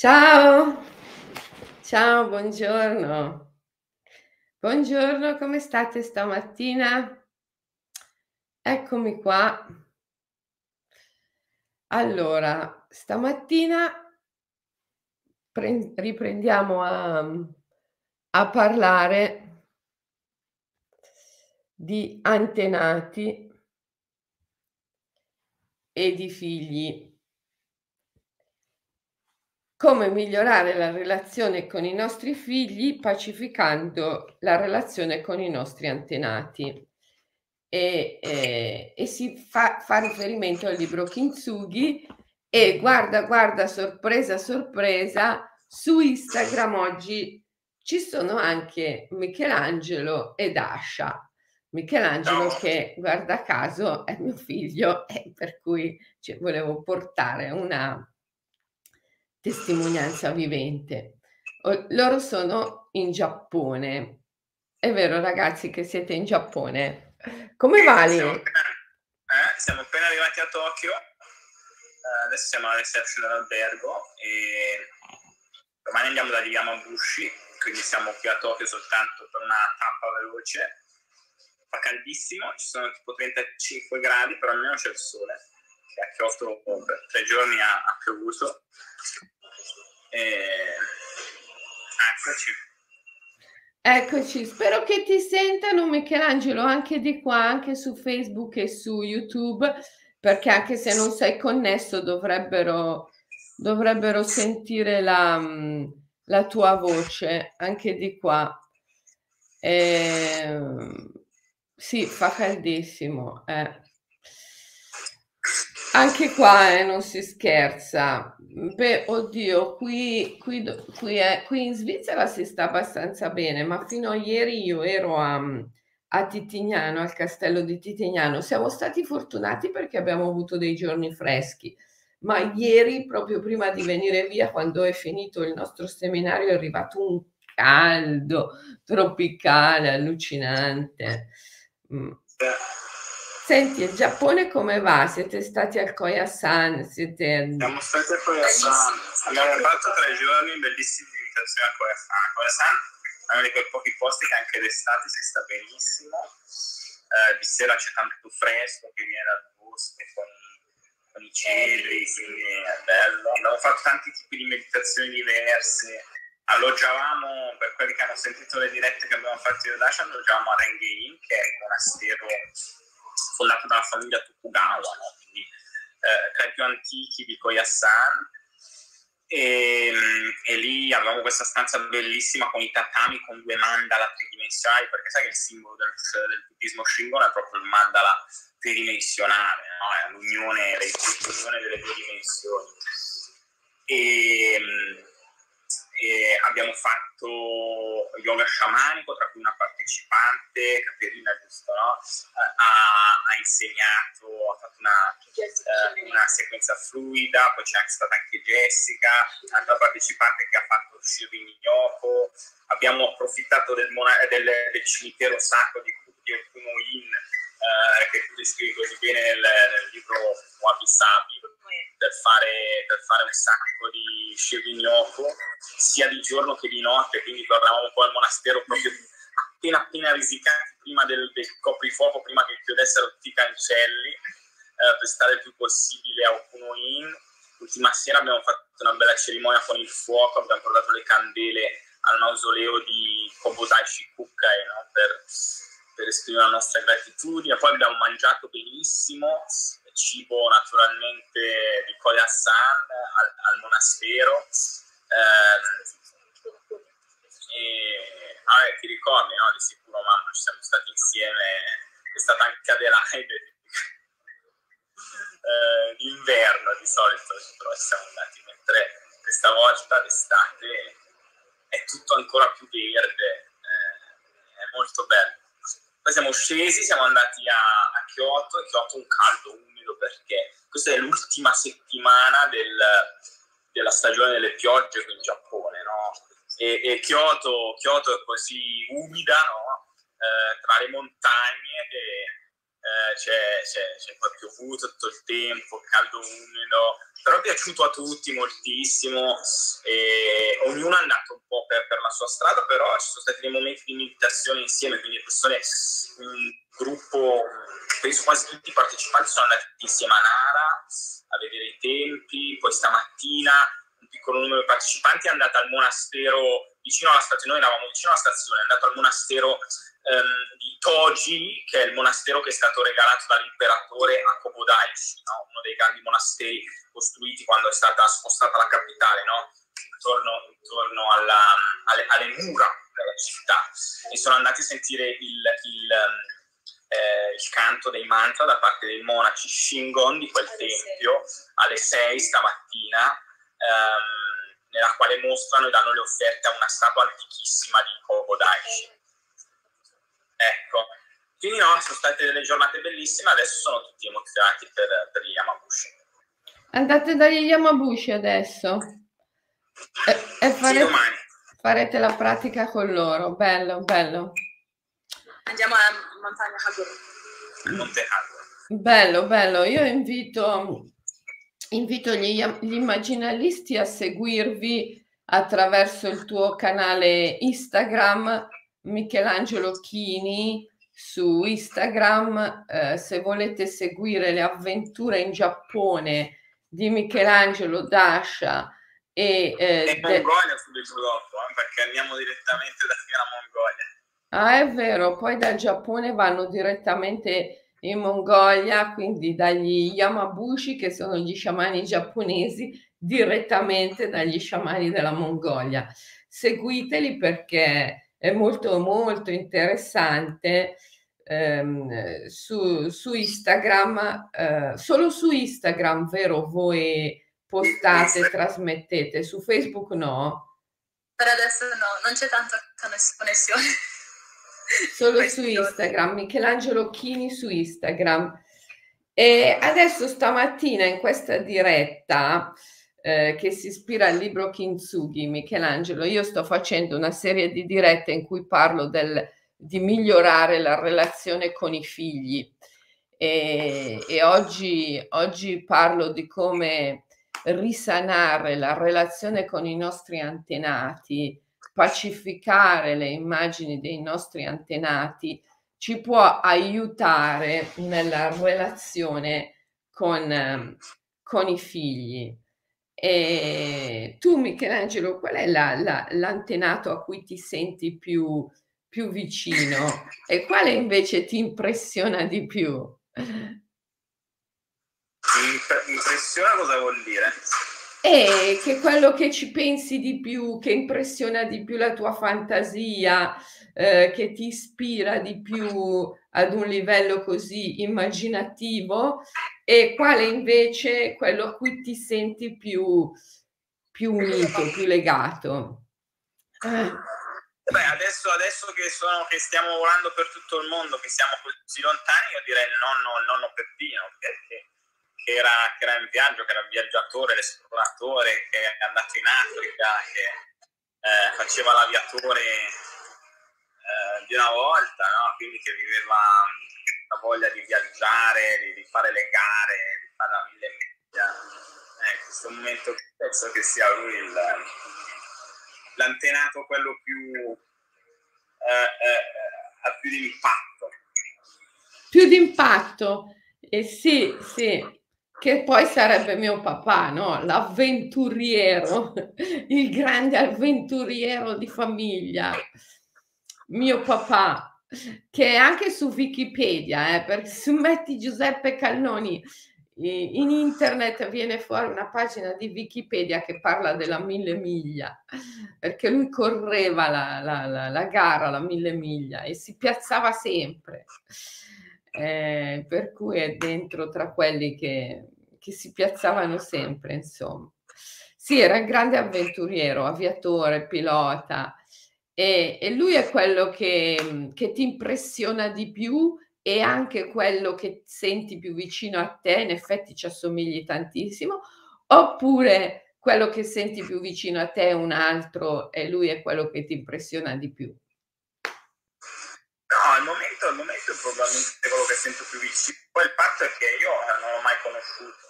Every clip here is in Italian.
Ciao, ciao, buongiorno. Buongiorno, come state stamattina? Eccomi qua. Allora, stamattina pren riprendiamo a a parlare di antenati e di figli. Come migliorare la relazione con i nostri figli pacificando la relazione con i nostri antenati. E, ehm, e si fa fa riferimento al libro Kintsugi e guarda, guarda, sorpresa, sorpresa, su Instagram oggi ci sono anche Michelangelo ed Asha. Michelangelo che guarda caso è mio figlio e per cui volevo portare una testimonianza vivente. O loro sono in Giappone. È vero ragazzi che siete in Giappone? Come va lì? Siamo appena, eh, siamo appena arrivati a Tokyo, eh, adesso siamo alla reception dell'albergo e domani andiamo da Yamabushi, quindi siamo qui a Tokyo soltanto per una tappa veloce. Fa caldissimo, ci sono tipo 35 gradi, però almeno c'è il sole, che a Kyoto per tre giorni ha, ha piovuto. E... Eccoci. Eccoci, spero che ti sentano Michelangelo anche di qua, anche su Facebook e su YouTube, perché anche se non sei connesso dovrebbero, dovrebbero sentire la, la tua voce anche di qua. Ehm, sì, fa caldissimo, eh. Anche qua, eh, non si scherza. Beh, oddio, qui, qui, qui, è- qui in Svizzera si sta abbastanza bene, ma fino a ieri io ero a, a Titignano, al castello di Titignano. Siamo stati fortunati perché abbiamo avuto dei giorni freschi, ma ieri, proprio prima di venire via, quando è finito il nostro seminario, è arrivato un caldo tropicale, allucinante. Mm. Senti, il Giappone come va? Siete stati al Koyasan? Siete... Siamo stati a Koyasan, abbiamo fatto tre giorni bellissimi di meditazione a Koyasan. Koyasan è uno di quei pochi posti che anche d'estate si sta benissimo, eh, di sera c'è tanto fresco che viene dal bosco con, con i cedri, quindi è bello. Abbiamo fatto tanti tipi di meditazioni diverse, alloggiavamo, per quelli che hanno sentito le dirette che abbiamo fatto io e Dacia, alloggiavamo a Rengein, che è il monastero fondato dalla famiglia Tokugawa, no? quindi eh, tra i più antichi di Koyasan. E, e, lì avevamo questa stanza bellissima con i tatami con due mandala tridimensionali perché sai che il simbolo del, del buddismo Shingon è proprio il mandala tridimensionale no? è l'unione, l'unione delle due dimensioni e, e abbiamo fatto yoga sciamanico, tra cui una partecipante, Caterina, giusto, no? ha, ha, insegnato, ha fatto una, eh, una, sequenza fluida, poi c'è stata anche Jessica, un'altra partecipante che ha fatto Shirin Yoko. Abbiamo approfittato del, del, del cimitero sacro di, di In, eh, che tu descrivi così bene nel, nel libro Wabi Sabi, per fare, per fare un sacco di Shirignoko, sia di giorno che di notte, quindi tornavamo un po' al monastero proprio appena appena risicati prima del, del coprifuoco, prima che chiudessero tutti i cancelli, eh, per stare il più possibile a Okuno In. L'ultima sera abbiamo fatto una bella cerimonia con il fuoco, abbiamo portato le candele al mausoleo di Kobodai Shikukai no? per, per esprimere la nostra gratitudine. Poi abbiamo mangiato benissimo, cibo naturalmente di Koyasan al, al monastero. Eh, e, ah, ti ricordi, no? Di sicuro, mamma, ci siamo stati insieme, è stata anche Adelaide eh, d'inverno di solito, però ci siamo andati, mentre questa volta d'estate è tutto ancora più verde, eh, è molto bello. Poi siamo scesi, siamo andati a, a Kyoto, Kyoto un caldo umido perché questa è l'ultima settimana del, della stagione delle piogge qui in Giappone, no? E, e Kyoto, Kyoto, è così umida, no? eh, tra le montagne che eh, c'è, poi piovuto tutto il tempo, caldo umido, però è piaciuto a tutti moltissimo e ognuno è andato un po' per, per, la sua strada, però ci sono stati dei momenti di meditazione insieme, quindi le persone, un gruppo, penso quasi tutti i partecipanti sono andati insieme a Nara a vedere i tempi, poi stamattina un piccolo numero di partecipanti è andato al monastero vicino alla stazione, noi eravamo vicino alla stazione, è andato al monastero ehm, di Toji, che è il monastero che è stato regalato dall'imperatore a Kobodaishi, no? uno dei grandi monasteri costruiti quando è stata spostata la capitale, no? intorno, intorno alla, alle, alle, mura della città. E sono andati a sentire il, il, eh, il, canto dei mantra da parte dei monaci Shingon di quel tempio alle 6 stamattina. Ehm, nella quale mostrano e danno le offerte a una statua antichissima di Kobodaishi Ecco, quindi no, sono state delle giornate bellissime, adesso sono tutti emozionati per, per gli Yamabushi. Andate dagli Yamabushi adesso e, e fare, sì, farete la pratica con loro, bello, bello. Andiamo a montagna Haguro. Bello, bello. Io invito, invito gli, gli immaginalisti a seguirvi attraverso il tuo canale Instagram Michelangelo Chini su Instagram. Eh, se volete seguire le avventure in Giappone di Michelangelo Dasha e, eh, e Mongolia subito dopo, eh, perché andiamo direttamente da qui alla Mongolia. Ah, è vero, poi dal Giappone vanno direttamente in Mongolia, quindi dagli Yamabushi, che sono gli sciamani giapponesi, direttamente dagli sciamani della Mongolia. Seguiteli perché è molto molto interessante ehm, su, su, Instagram, eh, solo su Instagram, vero? Voi postate, trasmettete, su Facebook no? Per adesso no, non c'è tanta connessione. Solo su Instagram, Michelangelo Chini su Instagram. E adesso stamattina in questa diretta eh, che si ispira al libro Kintsugi, Michelangelo. Io sto facendo una serie di dirette in cui parlo del, di migliorare la relazione con i figli e, e oggi, oggi parlo di come risanare la relazione con i nostri antenati, pacificare le immagini dei nostri antenati ci può aiutare nella relazione con, con i figli. E tu, Michelangelo, qual è la, la, l'antenato a cui ti senti più, più vicino e quale invece ti impressiona di più? Impressiona cosa vuol dire? E che quello che ci pensi di più, che impressiona di più la tua fantasia, eh, che ti ispira di più ad un livello così immaginativo e quale invece quello a cui ti senti più, più unito, più legato? Eh. Beh, adesso, adesso che, sono, che, stiamo volando per tutto il mondo, che siamo così lontani, io direi il nonno, il nonno Peppino, che, che, era, che, era, in viaggio, che era il viaggiatore, l'esploratore, che è andato in Africa, che eh, faceva l'aviatore eh, di una volta, no? quindi che viveva la voglia di viaggiare, di, di, fare le gare, di fare la mille miglia. Eh, in questo momento penso che sia lui il, l'antenato quello più eh, eh, ha più di impatto. Più di impatto, eh, sì, sì, che poi sarebbe mio papà, no? L'avventuriero, il grande avventuriero di famiglia, mio papà che è anche su Wikipedia, eh, perché se metti Giuseppe Cannoni in internet viene fuori una pagina di Wikipedia che parla della mille miglia, perché lui correva la, la, la, la gara, la mille miglia, e si piazzava sempre. Eh, per cui è dentro tra quelli che, che si piazzavano sempre, insomma. Sì, era un grande avventuriero, aviatore, pilota, e, e lui è quello che, che ti impressiona di più e anche quello che senti più vicino a te, in effetti ci assomigli tantissimo, oppure quello che senti più vicino a te è un altro e lui è quello che ti impressiona di più? No, al momento, al momento è probabilmente quello che sento più vicino. Poi il fatto è che io non l'ho mai conosciuto.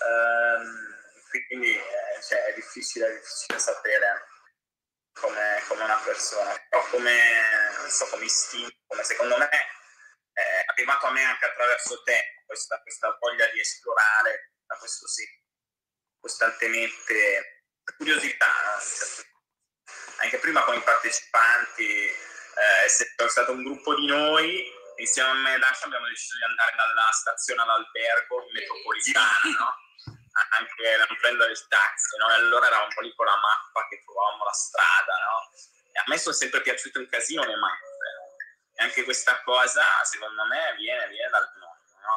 Um, quindi eh, cioè, è, difficile, è difficile sapere come, come una persona, però come, so, come istinto, come secondo me è arrivato a me anche attraverso te, questa, questa voglia di esplorare da questo sì, costantemente curiosità, no? anche prima con i partecipanti, eh, è stato un gruppo di noi, insieme a me e Dasha abbiamo deciso di andare dalla stazione all'albergo in metropolitana, no? anche non prendere il taxi, no? e allora eravamo un po' lì con la mappa che trovavamo la strada, no? E a me sono sempre piaciute un casino le mappe, e anche questa cosa, secondo me, viene, viene dal nonno, no?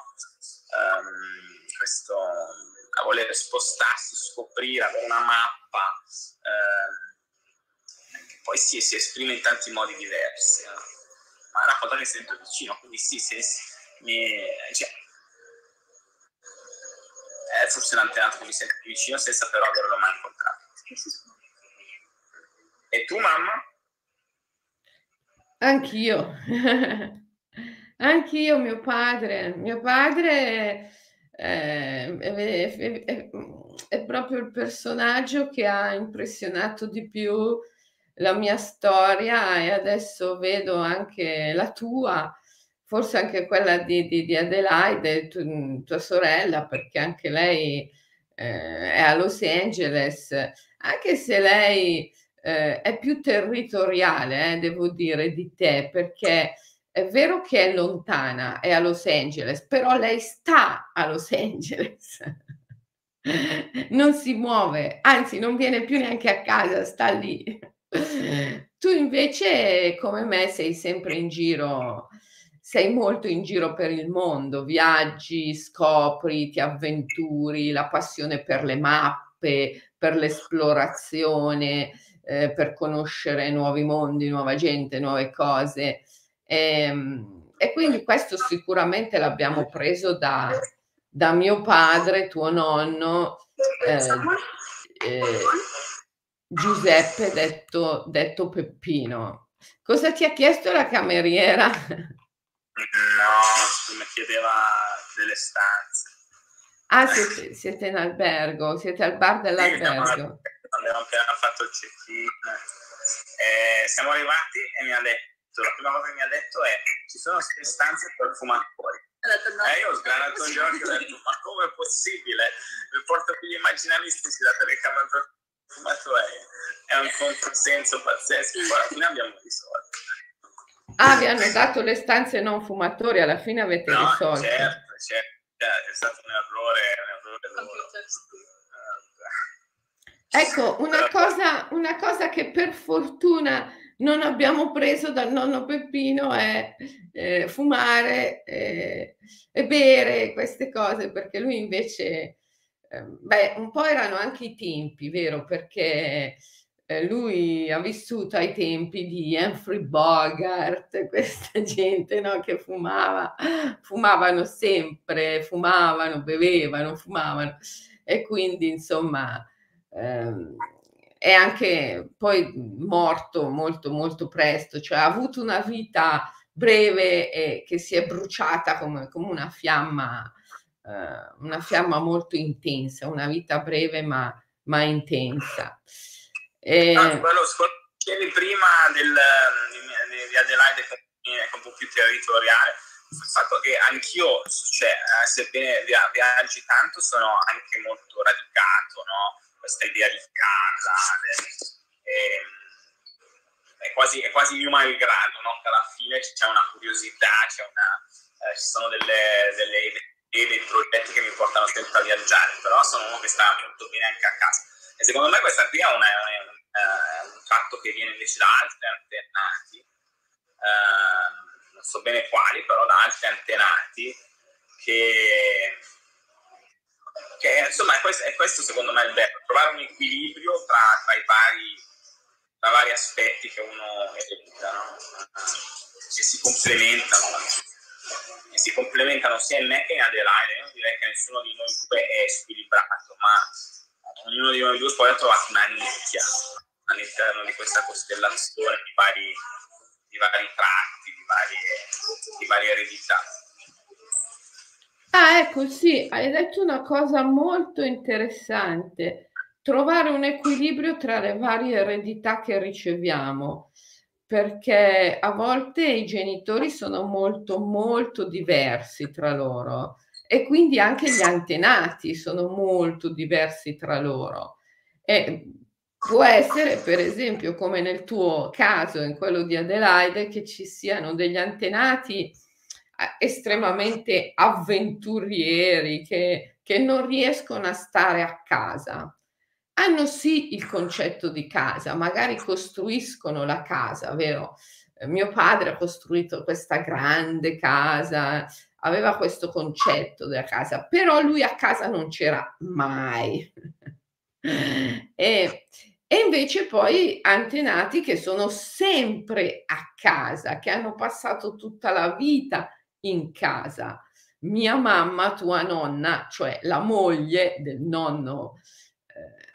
Um, questo a voler spostarsi, scoprire, avere una mappa, um, poi si, si, esprime in tanti modi diversi, no? ma è una cosa che sento vicino, quindi sì, sì, sì mi, cioè, è forse l'antenato che mi sente più vicino senza però averlo mai incontrato. E tu, mamma? Anch'io. Anch'io, mio padre. Mio padre eh, è, è, è, è, proprio il personaggio che ha impressionato di più la mia storia e adesso vedo anche la tua forse anche quella di, di, di Adelaide, tu, tua sorella, perché anche lei eh, è a Los Angeles, anche se lei eh, è più territoriale, eh, devo dire, di te, perché è vero che è lontana, è a Los Angeles, però lei sta a Los Angeles. non si muove, anzi non viene più neanche a casa, sta lì. Tu invece, come me, sei sempre in giro sei molto in giro per il mondo, viaggi, scopri, ti avventuri, la passione per le mappe, per l'esplorazione, eh, per conoscere nuovi mondi, nuova gente, nuove cose. E, ehm, e quindi questo sicuramente l'abbiamo preso da, da mio padre, tuo nonno, eh, eh, Giuseppe detto, detto Peppino. Cosa ti ha chiesto la cameriera? No, mi chiedeva delle stanze. Ah, siete, siete in albergo, siete al bar dell'albergo. Sì, abbiamo appena fatto il check-in. Eh, siamo arrivati e mi ha detto, la prima cosa che mi ha detto è ci sono stanze per fumatori. No. Eh, io ho sgranato gli occhi e ho detto ma come è possibile? Mi porto qui gli immaginalistici da telecamera per fumatori. È un controsenso pazzesco, poi alla fine abbiamo risolto. Ah, vi hanno dato le stanze non fumatori, alla fine avete no, risolto. Certo, certo, è stato un errore, un errore Ecco, una cosa, una cosa che per fortuna non abbiamo preso dal nonno Peppino è eh, fumare eh, e bere queste cose, perché lui invece, eh, beh, un po' erano anche i tempi, vero? Perché eh, lui ha vissuto ai tempi di Humphrey Bogart, questa gente no, che fumava, fumavano sempre, fumavano, bevevano, fumavano e quindi insomma ehm, è anche poi morto molto molto presto, cioè ha avuto una vita breve e che si è bruciata come, come una fiamma, eh, una fiamma molto intensa, una vita breve ma, ma intensa. E... Ah, quello, quello prima del, di Adelaide è un po' più territoriale, il fatto che anch'io, cioè, eh, sebbene viaggi tanto, sono anche molto radicato, no? Questa idea di casa, e, è, quasi, è quasi mio malgrado, no? Alla fine c'è una curiosità, c'è una, eh, ci sono delle, delle idee, dei progetti che mi portano sempre a viaggiare, però sono uno che sta molto bene anche a casa. E secondo me questa qui è una, una eh, un tratto che viene invece da altri antenati, eh, non so bene quali, però da altri antenati, che, che insomma è questo, è questo, secondo me il bello, trovare un equilibrio tra, tra i vari, tra vari aspetti che uno eredita, no? che si complementano che si complementano sia in me che in Adelaide. Io direi che nessuno di noi due è squilibrato, ma ognuno di noi due poi ha trovato una nicchia all'interno di questa costellazione di vari, di vari tratti, di varie, di varie eredità. Ah, ecco, sì, hai detto una cosa molto interessante, trovare un equilibrio tra le varie eredità che riceviamo, perché a volte i genitori sono molto, molto diversi tra loro e quindi anche gli antenati sono molto diversi tra loro. E può essere, per esempio, come nel tuo caso, in quello di Adelaide, che ci siano degli antenati eh, estremamente avventurieri che, che non riescono a stare a casa. Hanno sì il concetto di casa, magari costruiscono la casa, vero? Eh, mio padre ha costruito questa grande casa, aveva questo concetto della casa, però lui a casa non c'era mai. e, e invece poi antenati che sono sempre a casa, che hanno passato tutta la vita in casa. Mia mamma, tua nonna, cioè la moglie del nonno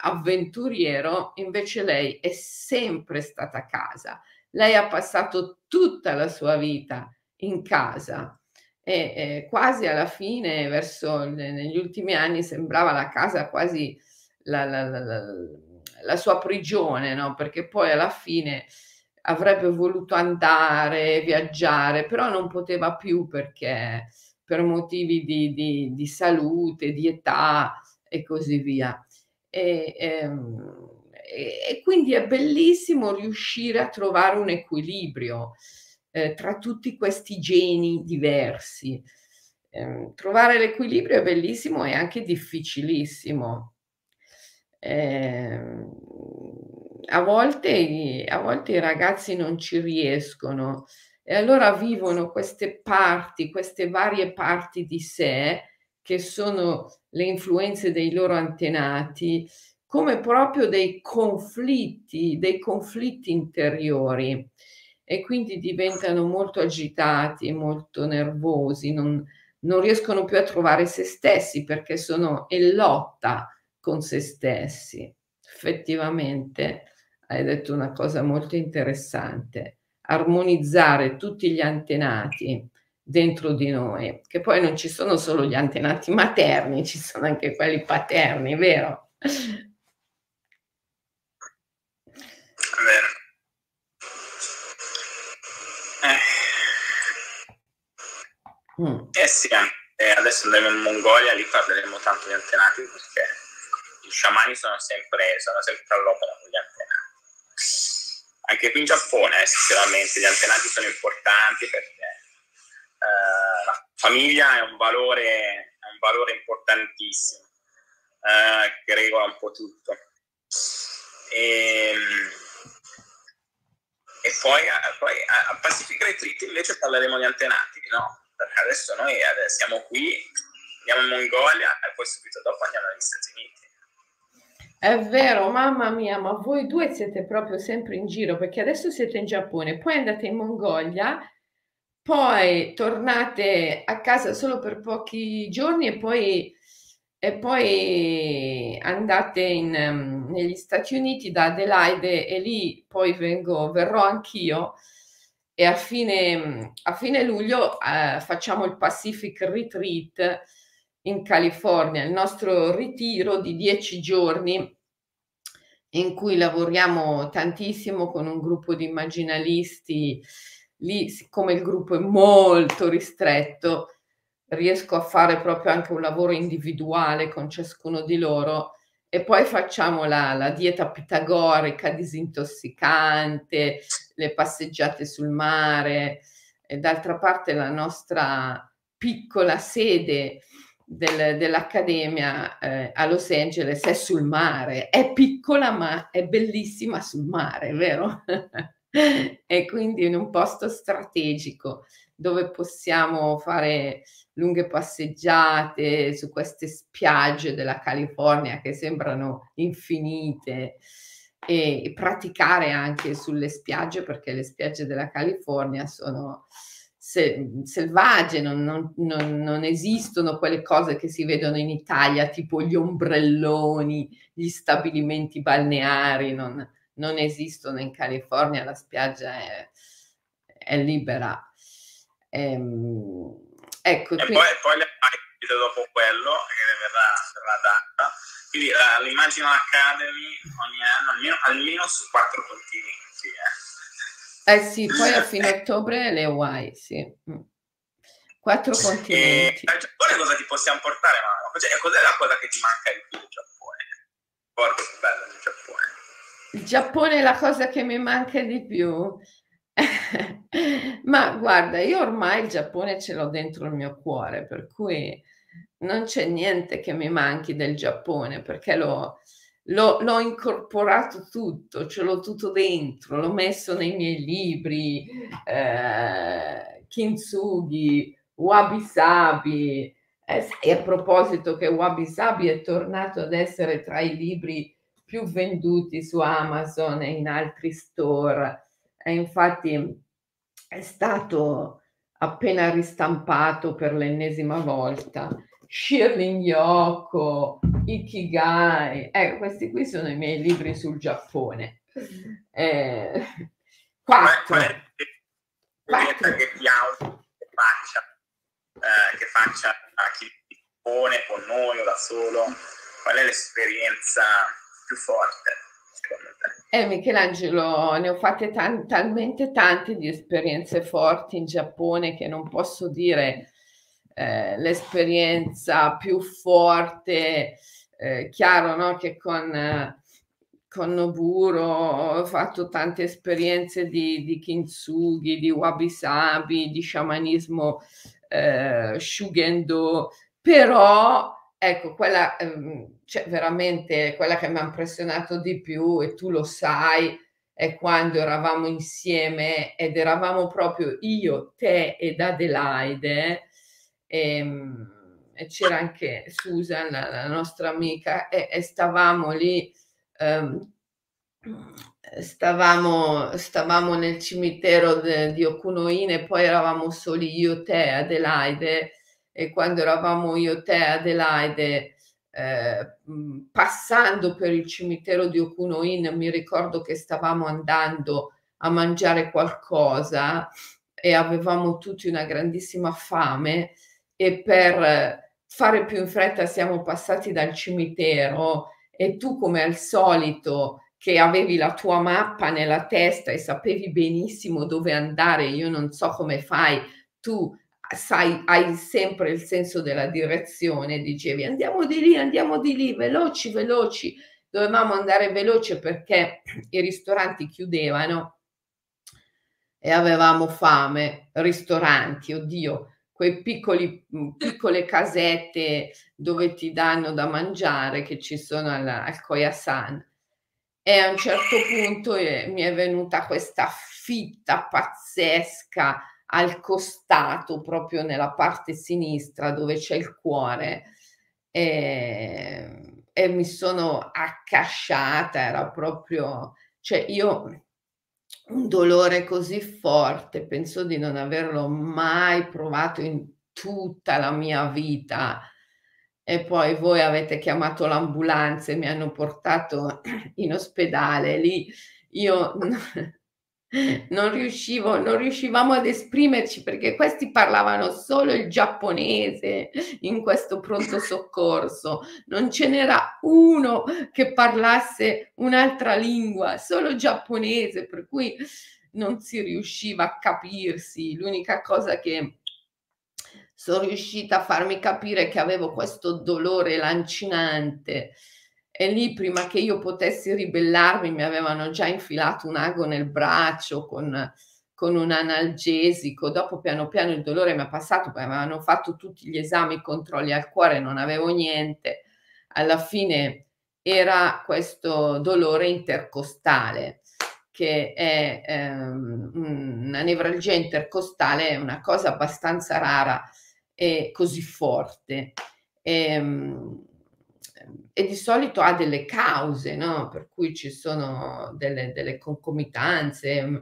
avventuriero, invece lei è sempre stata a casa. Lei ha passato tutta la sua vita in casa e eh, quasi alla fine, verso negli ultimi anni, sembrava la casa quasi la, la, la, la sua prigione, no? perché poi alla fine avrebbe voluto andare, viaggiare, però non poteva più perché per motivi di, di, di salute, di età e così via. E, ehm, e, e, quindi è bellissimo riuscire a trovare un equilibrio eh, tra tutti questi geni diversi. Eh, trovare l'equilibrio è bellissimo e anche difficilissimo. Eh, a volte, a volte i ragazzi non ci riescono e allora vivono queste parti, queste varie parti di sé che sono le influenze dei loro antenati, come proprio dei conflitti, dei conflitti interiori e quindi diventano molto agitati, molto nervosi, non, non riescono più a trovare se stessi perché sono in lotta con se stessi. Effettivamente hai detto una cosa molto interessante, armonizzare tutti gli antenati dentro di noi, che poi non ci sono solo gli antenati materni, ci sono anche quelli paterni, vero? Vero. Eh. Mm. eh sì, eh, adesso andremo in Mongolia, lì parleremo tanto di antenati perché i sciamani sono sempre, sono sempre all'opera con gli antenati anche qui in Giappone sicuramente gli antenati sono importanti perché eh, la famiglia è un valore, è un valore importantissimo eh, che regola un po' tutto. E, ehm, e poi, eh, poi a Pacific Retreat invece parleremo di antenati, no? Perché adesso noi siamo qui, andiamo in Mongolia e poi subito dopo andiamo negli Stati Uniti. È vero, mamma mia, ma voi due siete proprio sempre in giro perché adesso siete in Giappone, poi andate in Mongolia, poi tornate a casa solo per pochi giorni e poi, e poi andate in, um, negli Stati Uniti da Adelaide e lì poi vengo, verrò anch'io e a fine, a fine luglio eh, facciamo il Pacific Retreat in California, il nostro ritiro di dieci giorni in cui lavoriamo tantissimo con un gruppo di immaginalisti. Lì, siccome il gruppo è molto ristretto, riesco a fare proprio anche un lavoro individuale con ciascuno di loro e poi facciamo la, la dieta pitagorica disintossicante, le passeggiate sul mare e d'altra parte la nostra piccola sede del, dell'Accademia eh, a Los Angeles è sul mare, è piccola ma è bellissima sul mare, vero? e quindi in un posto strategico dove possiamo fare lunghe passeggiate su queste spiagge della California che sembrano infinite e praticare anche sulle spiagge perché le spiagge della California sono selvagge, non, non, non, non, esistono quelle cose che si vedono in Italia, tipo gli ombrelloni, gli stabilimenti balneari, non, esistono in California, la spiaggia è, è libera. Ehm, ecco, e quindi... poi, poi le hai dopo quello, che verrà, verrà data. Quindi uh, l'Imagine Academy ogni anno, almeno, almeno su quattro continenti. Eh, eh sì, poi a fine ottobre le Hawaii, sì. Mm. Quattro continenti. E, al Giappone cosa ti possiamo portare, Mano? Cioè, cos'è la cosa che ti manca di più del Giappone? Porco più bello. Il Giappone è la cosa che mi manca di più. Ma guarda, io ormai il Giappone ce l'ho dentro il mio cuore, per cui non c'è niente che mi manchi del Giappone, perché l'ho, l'ho, l'ho incorporato tutto, ce l'ho tutto dentro, l'ho messo nei miei libri, eh, Kintsugi, Wabi Sabi. Eh, sai a proposito che Wabi Sabi è tornato ad essere tra i libri più venduti su Amazon e in altri store e infatti è stato appena ristampato per l'ennesima volta. Shirling Yoko, Ikigai, ecco, questi qui sono i miei libri sul Giappone. Eh, quattro. Qual è l'esperienza che ti auto che faccia, eh, che faccia a chi pone con noi o da solo? Qual è l'esperienza più forte? Eh, Michelangelo, ne ho fatte tan- talmente tante di esperienze forti in Giappone che non posso dire eh, l'esperienza più forte. Eh, chiaro no? che con, con Noburo ho fatto tante esperienze di, di kintsugi, di wabi-sabi, di sciamanismo eh, shugendo, però Ecco, quella, ehm, cioè veramente quella che mi ha impressionato di più e tu lo sai, è quando eravamo insieme ed eravamo proprio io, te ed Adelaide, ehm, e c'era anche Susan, la, la nostra amica, e, e stavamo lì, ehm, stavamo, stavamo nel cimitero de, di Okunoine, poi eravamo soli io, te, Adelaide, e quando eravamo io, te, Adelaide, eh, passando per il cimitero di Okunoin, mi ricordo che stavamo andando a mangiare qualcosa e avevamo tutti una grandissima fame e per fare più in fretta siamo passati dal cimitero e tu come al solito che avevi la tua mappa nella testa e sapevi benissimo dove andare, io non so come fai, tu sai, hai sempre il senso della direzione, dicevi andiamo di lì, andiamo di lì, veloci, veloci. Dovevamo andare veloce perché i ristoranti chiudevano e avevamo fame. Ristoranti, oddio, quei piccoli, mm, piccole casette dove ti danno da mangiare che ci sono al, al Koyasan. E a un certo punto eh, mi è venuta questa fitta pazzesca al costato, proprio nella parte sinistra dove c'è il cuore. E, e mi sono accasciata, era proprio, cioè io un dolore così forte, penso di non averlo mai provato in tutta la mia vita. E poi voi avete chiamato l'ambulanza e mi hanno portato in ospedale lì. Io non riuscivo, non riuscivamo ad esprimerci perché questi parlavano solo il giapponese in questo pronto soccorso, non ce n'era uno che parlasse un'altra lingua, solo giapponese, per cui non si riusciva a capirsi. L'unica cosa che sono riuscita a farmi capire che avevo questo dolore lancinante e lì prima che io potessi ribellarmi mi avevano già infilato un ago nel braccio con, con un analgesico, dopo piano piano il dolore mi è passato, poi avevano fatto tutti gli esami, i controlli al cuore, non avevo niente, alla fine era questo dolore intercostale che è ehm, una nevralgia intercostale, è una cosa abbastanza rara e così forte. E, ehm, e di solito ha delle cause, no? per cui ci sono delle, delle concomitanze, mm,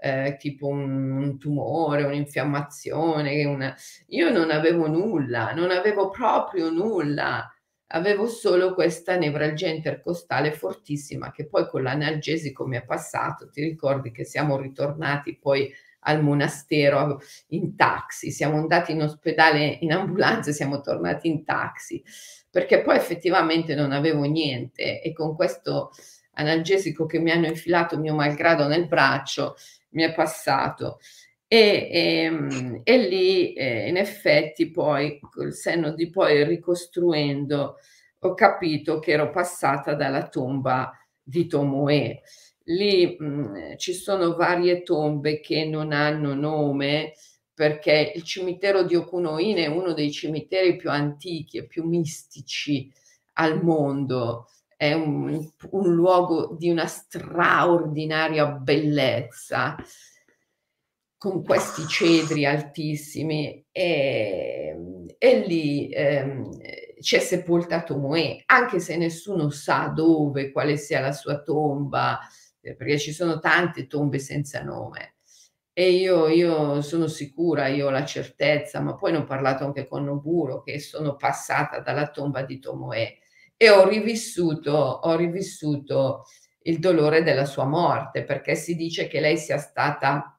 eh, tipo un, un, tumore, un'infiammazione. Una... Io non avevo nulla, non avevo proprio nulla, avevo solo questa nevralgia intercostale fortissima che poi con l'analgesico mi è passato. Ti ricordi che siamo ritornati poi al monastero in taxi, siamo andati in ospedale in ambulanza e siamo tornati in taxi, perché poi effettivamente non avevo niente e con questo analgesico che mi hanno infilato mio malgrado nel braccio mi è passato. E, e, ehm, e lì eh, in effetti poi col senno di poi ricostruendo ho capito che ero passata dalla tomba di Tomoe. Lì mh, mm, ci sono varie tombe che non hanno nome perché il cimitero di Okunoin è uno dei cimiteri più antichi e più mistici al mondo. È un, un luogo di una straordinaria bellezza con questi cedri altissimi e, e lì ehm, c'è sepolta Tomoe, anche se nessuno sa dove, quale sia la sua tomba, eh, perché ci sono tante tombe senza nome. E io, io sono sicura, io ho la certezza, ma poi ne ho parlato anche con Noburo, che sono passata dalla tomba di Tomoe e ho rivissuto, ho rivissuto il dolore della sua morte, perché si dice che lei sia stata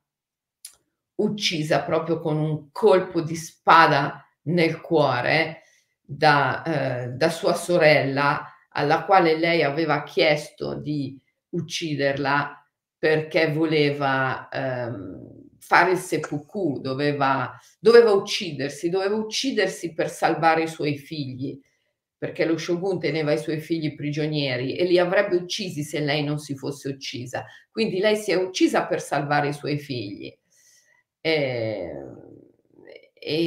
uccisa proprio con un colpo di spada nel cuore da, eh, da sua sorella, alla quale lei aveva chiesto di ucciderla perché voleva ehm, fare il seppuku, doveva, doveva uccidersi, doveva uccidersi per salvare i suoi figli, perché lo shogun teneva i suoi figli prigionieri e li avrebbe uccisi se lei non si fosse uccisa. Quindi lei si è uccisa per salvare i suoi figli. Ehm, e,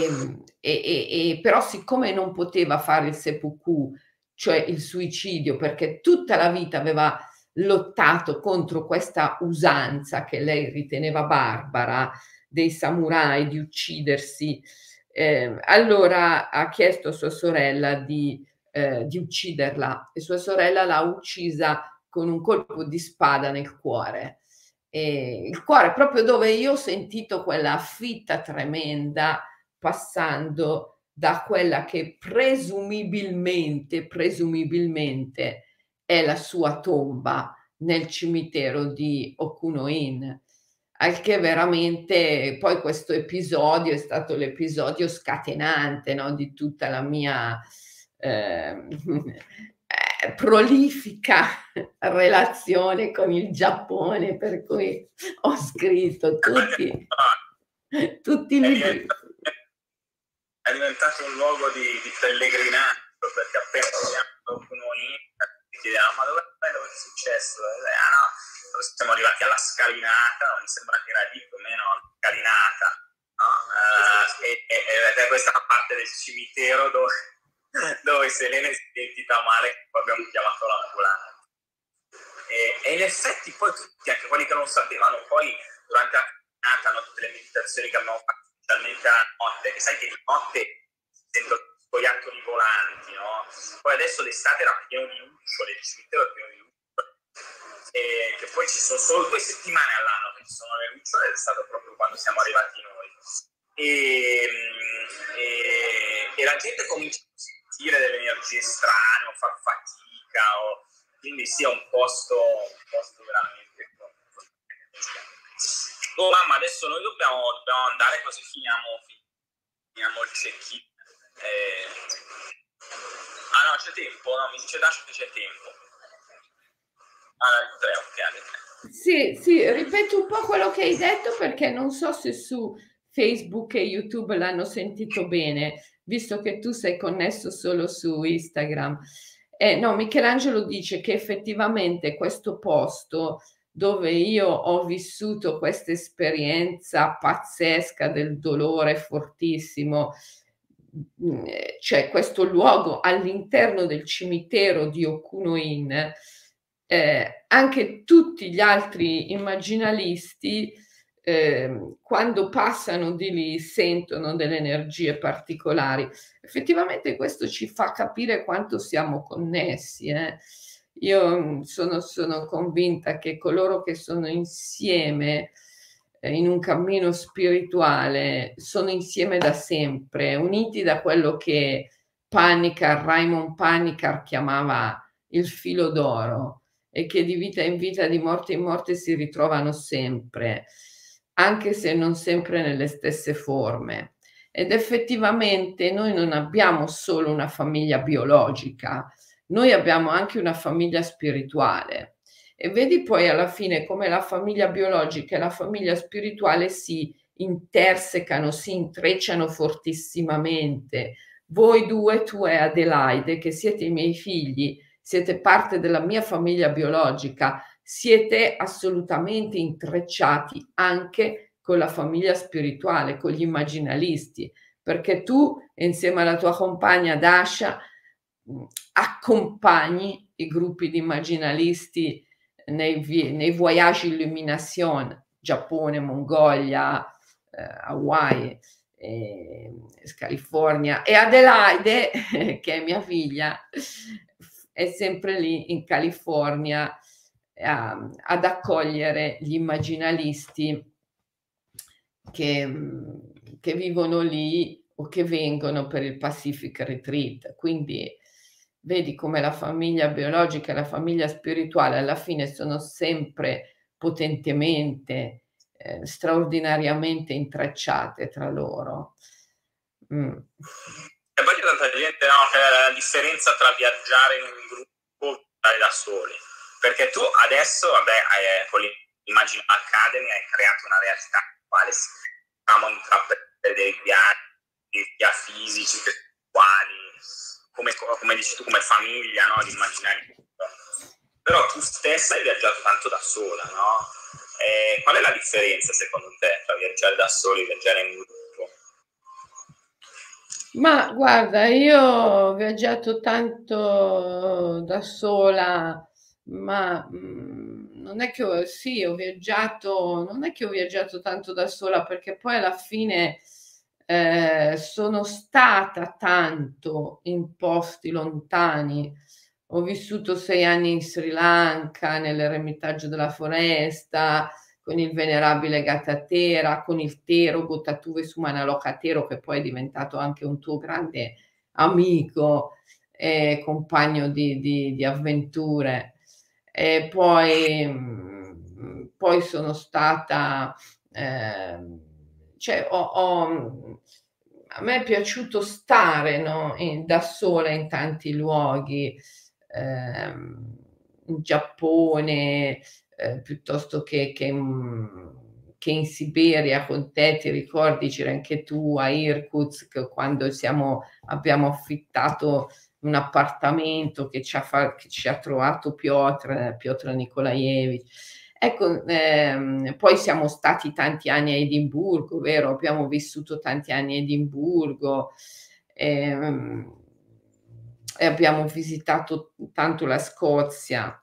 e, e, però siccome non poteva fare il seppuku, cioè il suicidio, perché tutta la vita aveva lottato contro questa usanza che lei riteneva barbara dei samurai di uccidersi, eh, allora ha chiesto a sua sorella di, eh, di ucciderla e sua sorella l'ha uccisa con un colpo di spada nel cuore. Eh, il cuore, proprio dove io ho sentito quella fitta tremenda passando da quella che presumibilmente, presumibilmente è la sua tomba nel cimitero di Okunoin. Al che veramente poi questo episodio è stato l'episodio scatenante no, di tutta la mia eh, prolifica relazione con il Giappone, per cui ho scritto tutti, tutti i libri. È diventato un luogo di, di pellegrinaggio perché appena siamo noi chiediamo ma dove, dove è successo? Eh, ah no, siamo arrivati alla scalinata, mi sembra che era lì più o meno scalinata, no? uh, e, e, ed è questa parte del cimitero dove dove Selene si è sentita male, poi abbiamo chiamato l'ambulanza. E, e, in effetti poi tutti, anche quelli che non sapevano, poi durante la giornata, no, tutte le meditazioni che abbiamo fatto, specialmente a notte, che sai che di notte si sentono scoiattoli volanti, no? Poi adesso l'estate era pieno di lucciole, il cimitero era pieno di lucciole. E che poi ci sono solo due settimane all'anno che ci sono le lucciole, è stato proprio quando siamo arrivati noi. E, e, e la gente comincia sentire delle energie strane o far fatica, o... quindi sia un posto, un posto veramente... Oh mamma, adesso noi dobbiamo, dobbiamo andare così finiamo, finiamo il check-in. Eh... Ah no, c'è tempo, no, mi dice Dash che c'è tempo. Ah, ok. Sì, sì, ripeto un po' quello che hai detto perché non so se su Facebook e YouTube l'hanno sentito bene visto che tu sei connesso solo su Instagram. Eh, no, Michelangelo dice che effettivamente questo posto dove io ho vissuto questa esperienza pazzesca del dolore fortissimo, mm, cioè questo luogo all'interno del cimitero di Okunoin, eh, anche tutti gli altri immaginalisti eh, quando passano di lì sentono delle energie particolari. Effettivamente questo ci fa capire quanto siamo connessi. Eh. Io mm, sono, sono, convinta che coloro che sono insieme eh, in un cammino spirituale sono insieme da sempre, uniti da quello che Panicar, Raymond Panicar chiamava il filo d'oro e che di vita in vita, di morte in morte si ritrovano sempre anche se non sempre nelle stesse forme. Ed effettivamente noi non abbiamo solo una famiglia biologica, noi abbiamo anche una famiglia spirituale. E vedi poi alla fine come la famiglia biologica e la famiglia spirituale si intersecano, si intrecciano fortissimamente. Voi due, tu e Adelaide, che siete i miei figli, siete parte della mia famiglia biologica, siete assolutamente intrecciati anche con la famiglia spirituale, con gli immaginalisti, perché tu insieme alla tua compagna Dasha accompagni i gruppi di immaginalisti nei, nei voyage illumination, Giappone, Mongolia, eh, Hawaii, eh, California e Adelaide, che è mia figlia, è sempre lì in California a, ad accogliere gli immaginalisti che, che vivono lì o che vengono per il Pacific Retreat. Quindi vedi come la famiglia biologica e la famiglia spirituale alla fine sono sempre potentemente, eh, straordinariamente intrecciate tra loro. Mm. E poi c'è tanta gente no, che la differenza tra viaggiare in un gruppo e stare da soli. Perché tu adesso, vabbè, hai, eh, con l'Immagine Academy hai creato una realtà quale siamo intraprendere dei viaggi sia fisici che spirituali come, come dici tu, come famiglia, no? di immaginare Però tu stessa hai viaggiato tanto da sola, no? E qual è la differenza secondo te tra viaggiare da soli e viaggiare in gruppo? Ma guarda, io ho viaggiato tanto da sola, ma mm, non è che ho, sì, ho viaggiato, non è che ho viaggiato tanto da sola perché poi alla fine eh, sono stata tanto in posti lontani. Ho vissuto sei anni in Sri Lanka, nell'eremitaggio della foresta, con il venerabile Gatatera, con il Tero Gotatuve Sumanalokatero, che poi è diventato anche un tuo grande amico e compagno di, di, di avventure. E poi, mm, poi sono stata... Eh, cioè, ho, ho, a me è piaciuto stare no, in, da sola in tanti luoghi, eh, in Giappone, eh, piuttosto che, che, che, in Siberia con te, ti ricordi, c'era anche tu a Irkutsk quando siamo, abbiamo affittato un appartamento che ci ha, fa, che ci ha trovato Piotr, Piotr Nikolaevich Ecco, ehm, poi siamo stati tanti anni a Edimburgo, vero? Abbiamo vissuto tanti anni a Edimburgo ehm, e abbiamo visitato tanto la Scozia.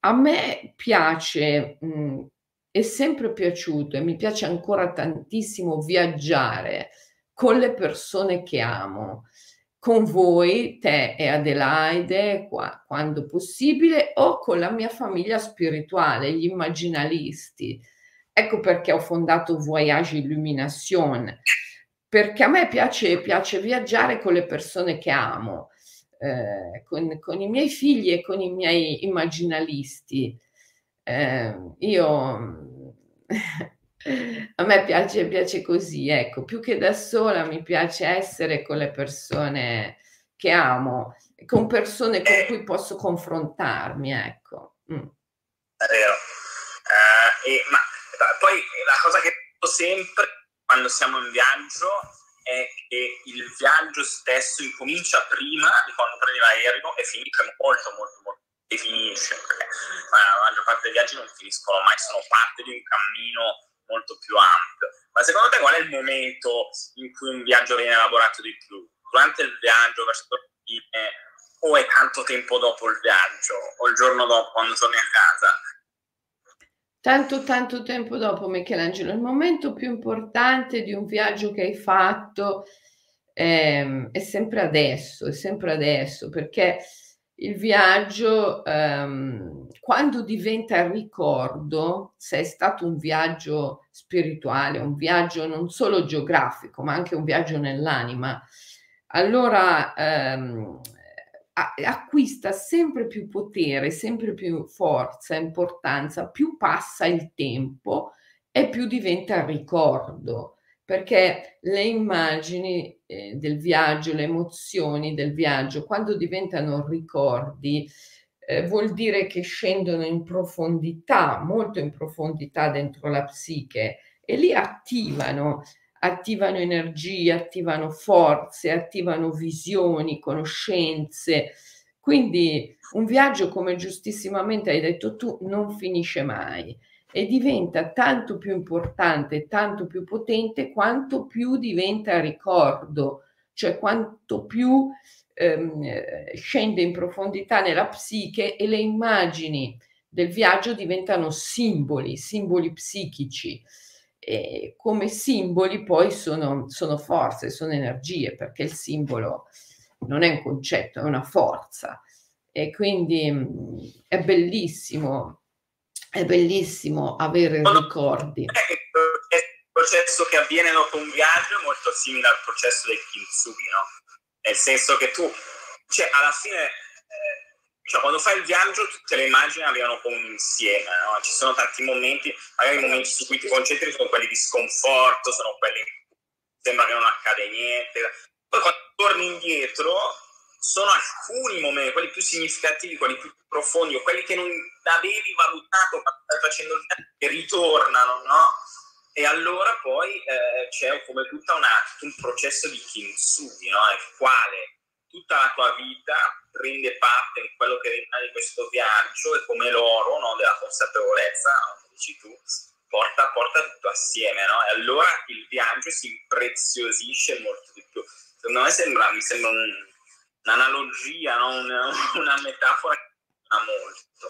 A me piace, mh, è sempre piaciuto e mi piace ancora tantissimo viaggiare con le persone che amo con voi, te e Adelaide, qua, quando possibile, o con la mia famiglia spirituale, gli immaginalisti. Ecco perché ho fondato Voyage Illumination, perché a me piace, piace viaggiare con le persone che amo, eh, con, con, i miei figli e con i miei immaginalisti. Eh, io a me piace, piace così, ecco, più che da sola mi piace essere con le persone che amo, con persone con cui posso confrontarmi, ecco. Mm. È vero. Uh, e, ma poi la cosa che dico sempre quando siamo in viaggio è che il viaggio stesso incomincia prima di quando prendi l'aereo e finisce molto, molto, molto e finisce. La maggior parte dei viaggi non finiscono mai, sono parte di un cammino molto più ampio. Ma secondo te qual è il momento in cui un viaggio viene elaborato di più? Durante il viaggio, verso la fine, o è tanto tempo dopo il viaggio, o il giorno dopo quando torni a casa? Tanto, tanto tempo dopo, Michelangelo. Il momento più importante di un viaggio che hai fatto eh, è sempre adesso, è sempre adesso, perché il viaggio, ehm, quando diventa ricordo, se è stato un viaggio spirituale, un viaggio non solo geografico, ma anche un viaggio nell'anima, allora ehm, acquista sempre più potere, sempre più forza, importanza, più passa il tempo e più diventa ricordo, perché le immagini eh, del viaggio, le emozioni del viaggio, quando diventano ricordi, eh, vuol dire che scendono in profondità, molto in profondità dentro la psiche e lì attivano, attivano energie, attivano forze, attivano visioni, conoscenze. Quindi un viaggio, come giustissimamente hai detto tu, non finisce mai e diventa tanto più importante, tanto più potente quanto più diventa ricordo, cioè quanto più ehm, scende in profondità nella psiche e le immagini del viaggio diventano simboli, simboli psichici. E come simboli poi sono, sono forze, sono energie, perché il simbolo non è un concetto, è una forza. E quindi mh, è bellissimo, è bellissimo avere ricordi. Il processo che avviene dopo un viaggio è molto simile al processo del kintsugi, no? Nel senso che tu, cioè alla fine, eh, cioè, quando fai il viaggio tutte le immagini arrivano come un insieme, no? ci sono tanti momenti, magari i momenti su cui ti concentri sono quelli di sconforto, sono quelli cui sembra che non accade niente, poi quando torni indietro sono alcuni momenti, quelli più significativi, quelli più profondi o quelli che non avevi valutato quando stai facendo il viaggio, che ritornano, no? E allora poi eh, c'è come tutta una, tutto un processo di kintsugi, no? nel quale tutta la tua vita prende parte in quello che rimane di questo viaggio e come l'oro no? della consapevolezza, come dici tu, porta, porta tutto assieme. No? E allora il viaggio si impreziosisce molto di più. Secondo me sembra, mi sembra un, un'analogia, no? una, una, metafora che mi molto.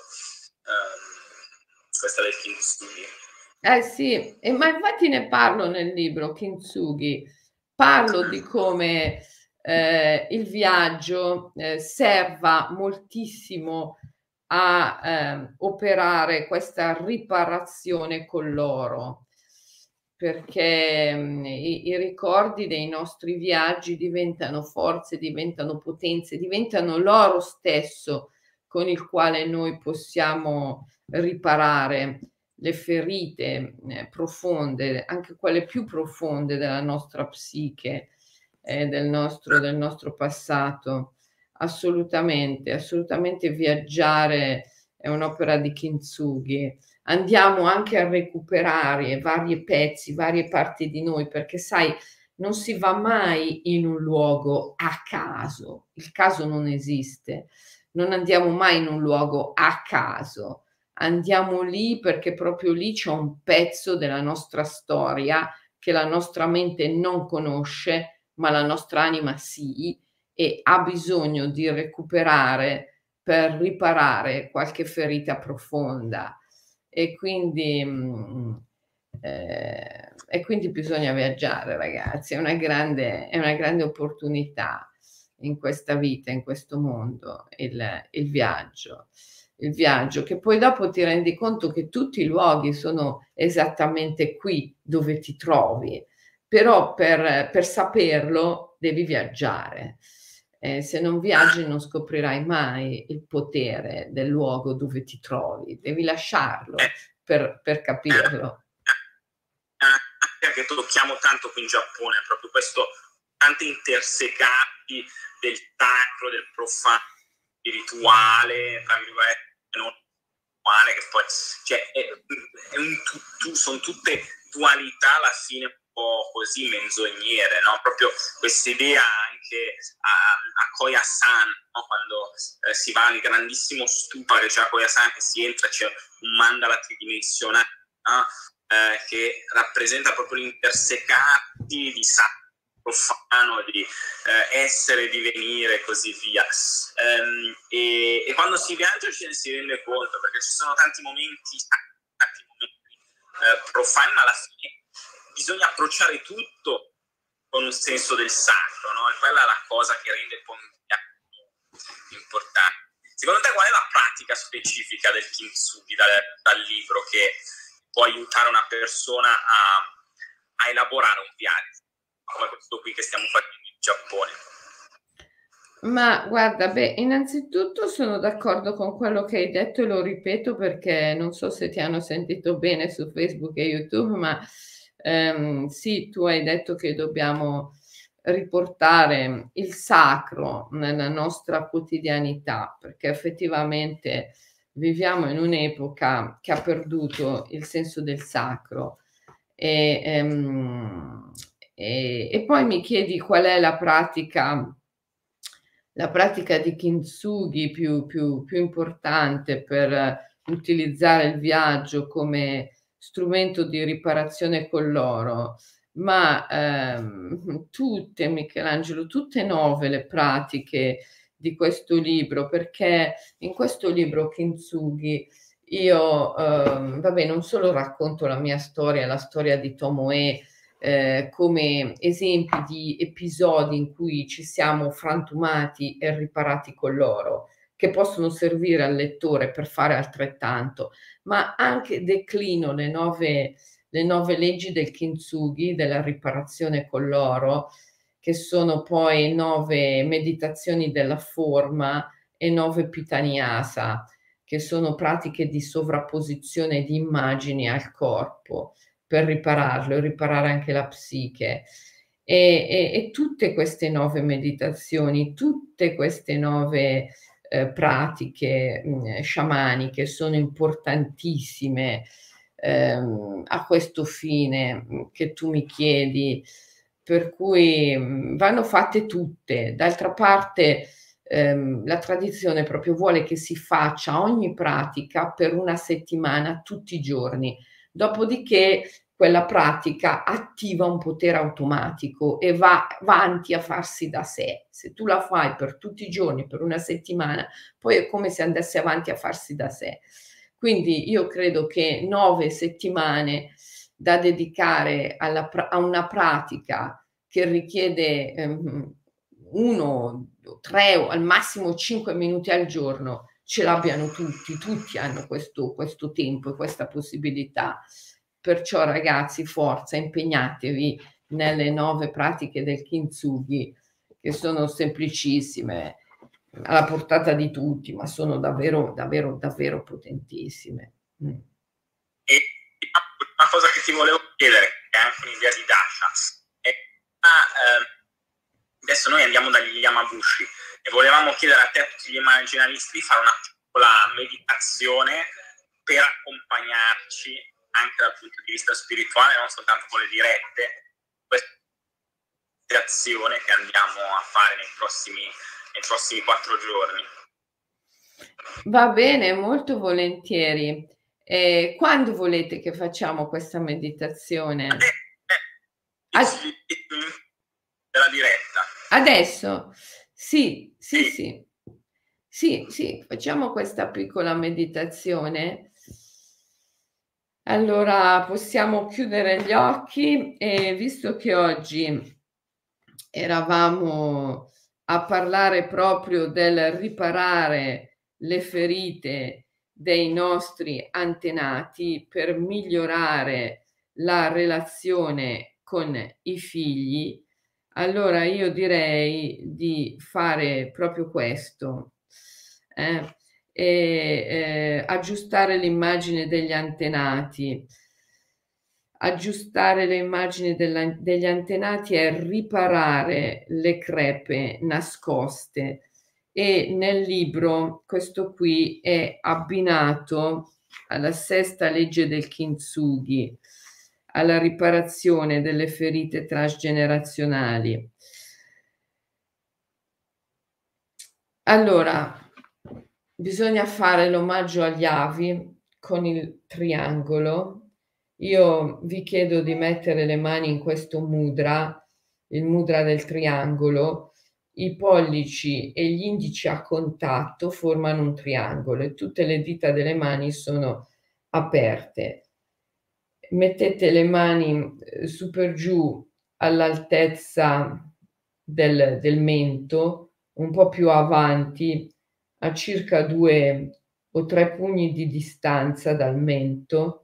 Um, questa del kintsugi. Eh sì, e, ma infatti ne parlo nel libro Kintsugi, parlo di come eh, il viaggio eh, serva moltissimo a eh, operare questa riparazione con l'oro, perché mh, mm, i, i, ricordi dei nostri viaggi diventano forze, diventano potenze, diventano l'oro stesso con il quale noi possiamo riparare le ferite eh, profonde, anche quelle più profonde della nostra psiche, eh, del, nostro, del nostro passato. Assolutamente, assolutamente viaggiare è un'opera di Kintsugi. Andiamo anche a recuperare vari pezzi, varie parti di noi, perché sai, non si va mai in un luogo a caso, il caso non esiste, non andiamo mai in un luogo a caso andiamo lì perché proprio lì c'è un pezzo della nostra storia che la nostra mente non conosce, ma la nostra anima sì, e ha bisogno di recuperare per riparare qualche ferita profonda. E quindi, mm, eh, e quindi bisogna viaggiare, ragazzi, è una, grande, è una grande opportunità in questa vita, in questo mondo, il, il viaggio il viaggio, che poi dopo ti rendi conto che tutti i luoghi sono esattamente qui dove ti trovi, però per, per saperlo devi viaggiare. Eh, se non viaggi non scoprirai mai il potere del luogo dove ti trovi, devi lasciarlo per, per capirlo. Anche che tocchiamo tanto qui in Giappone, proprio questo tante intersecati del sacro, del profano, spirituale, tra virgolette, non uguale, che poi cioè, è, è un tutto, sono tutte dualità alla fine un po' così menzognere, no? Proprio questa idea anche a, a Koya-san, no? quando eh, si va al grandissimo stupa che c'è a Koya-san, che si entra, c'è un mandala tridimensionale, no? eh, che rappresenta proprio l'intersecati di sangue profano di eh, essere, divenire e così via. Um, e, e, quando si viaggia ce ne si rende conto perché ci sono tanti momenti, tanti momenti eh, profani, ma alla fine bisogna approcciare tutto con un senso del sacro, no? E quella è la cosa che rende importante. Secondo te qual è la pratica specifica del kintsugi dal, dal libro che può aiutare una persona a, a elaborare un viaggio? Come questo qui che stiamo facendo in Giappone. Ma guarda, beh, innanzitutto sono d'accordo con quello che hai detto e lo ripeto perché non so se ti hanno sentito bene su Facebook e YouTube, ma ehm, sì, tu hai detto che dobbiamo riportare il sacro nella nostra quotidianità, perché effettivamente viviamo in un'epoca che ha perduto il senso del sacro. E, ehm, e, e poi mi chiedi qual è la pratica la pratica di kintsugi più, più, più importante per utilizzare il viaggio come strumento di riparazione con l'oro, ma ehm, tutte, Michelangelo, tutte nove le pratiche di questo libro, perché in questo libro Kintsugi io, ehm, vabbè, non solo racconto la mia storia, la storia di Tomoe, eh, come esempi di episodi in cui ci siamo frantumati e riparati con loro, che possono servire al lettore per fare altrettanto, ma anche declino le nove, le nove leggi del kintsugi, della riparazione con l'oro, che sono poi nove meditazioni della forma e nove pitaniasa, che sono pratiche di sovrapposizione di immagini al corpo per ripararlo, riparare anche la psiche. E, e, e tutte queste nuove meditazioni, tutte queste nuove eh, pratiche mh, mm, sciamaniche sono importantissime ehm, a questo fine mm, che tu mi chiedi, per cui mh, mm, vanno fatte tutte. D'altra parte ehm, la tradizione proprio vuole che si faccia ogni pratica per una settimana tutti i giorni Dopodiché quella pratica attiva un potere automatico e va avanti a farsi da sé. Se tu la fai per tutti i giorni, per una settimana, poi è come se andasse avanti a farsi da sé. Quindi io credo che nove settimane da dedicare alla, a una pratica che richiede um, uno, tre o al massimo cinque minuti al giorno ce l'abbiano tutti, tutti hanno questo, questo tempo e questa possibilità. Perciò ragazzi, forza, impegnatevi nelle nove pratiche del kintsugi, che sono semplicissime, alla portata di tutti, ma sono davvero, davvero, davvero potentissime. Mm. E una cosa che ti volevo chiedere, è anche un'idea di Dasha, è, ah, eh, adesso noi andiamo dagli Yamabushi, e volevamo chiedere a te a tutti gli immaginalisti di fare una piccola meditazione per accompagnarci anche dal punto di vista spirituale, non soltanto con le dirette, questa meditazione che andiamo a fare nei prossimi, nei prossimi quattro giorni. Va bene, molto volentieri. E quando volete che facciamo questa meditazione? Eh, eh, Ad... della diretta. Adesso? Sì, sì, sì. Sì, sì, facciamo questa piccola meditazione. Allora possiamo chiudere gli occhi e visto che oggi eravamo a parlare proprio del riparare le ferite dei nostri antenati per migliorare la relazione con i figli, allora io direi di fare proprio questo, eh? e, eh, aggiustare l'immagine degli antenati. Aggiustare l'immagine degli antenati è riparare le crepe nascoste e nel libro questo qui è abbinato alla sesta legge del Kintsugi, alla riparazione delle ferite transgenerazionali. Allora, bisogna fare l'omaggio agli avi con il triangolo. Io vi chiedo di mettere le mani in questo mudra, il mudra del triangolo. I pollici e gli indici a contatto formano un triangolo e tutte le dita delle mani sono aperte mettete le mani eh, su per giù all'altezza del, del mento, un po' più avanti, a circa due o tre pugni di distanza dal mento.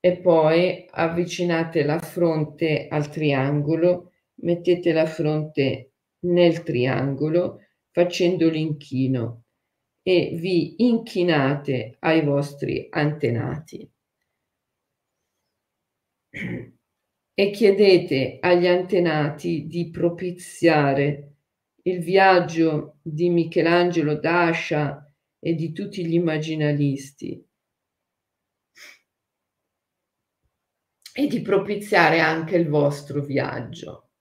E poi avvicinate la fronte al triangolo, mettete la fronte nel triangolo facendo l'inchino e vi inchinate ai vostri antenati e chiedete agli antenati di propiziare il viaggio di Michelangelo Dascia e di tutti gli immaginalisti e di propiziare anche il vostro viaggio,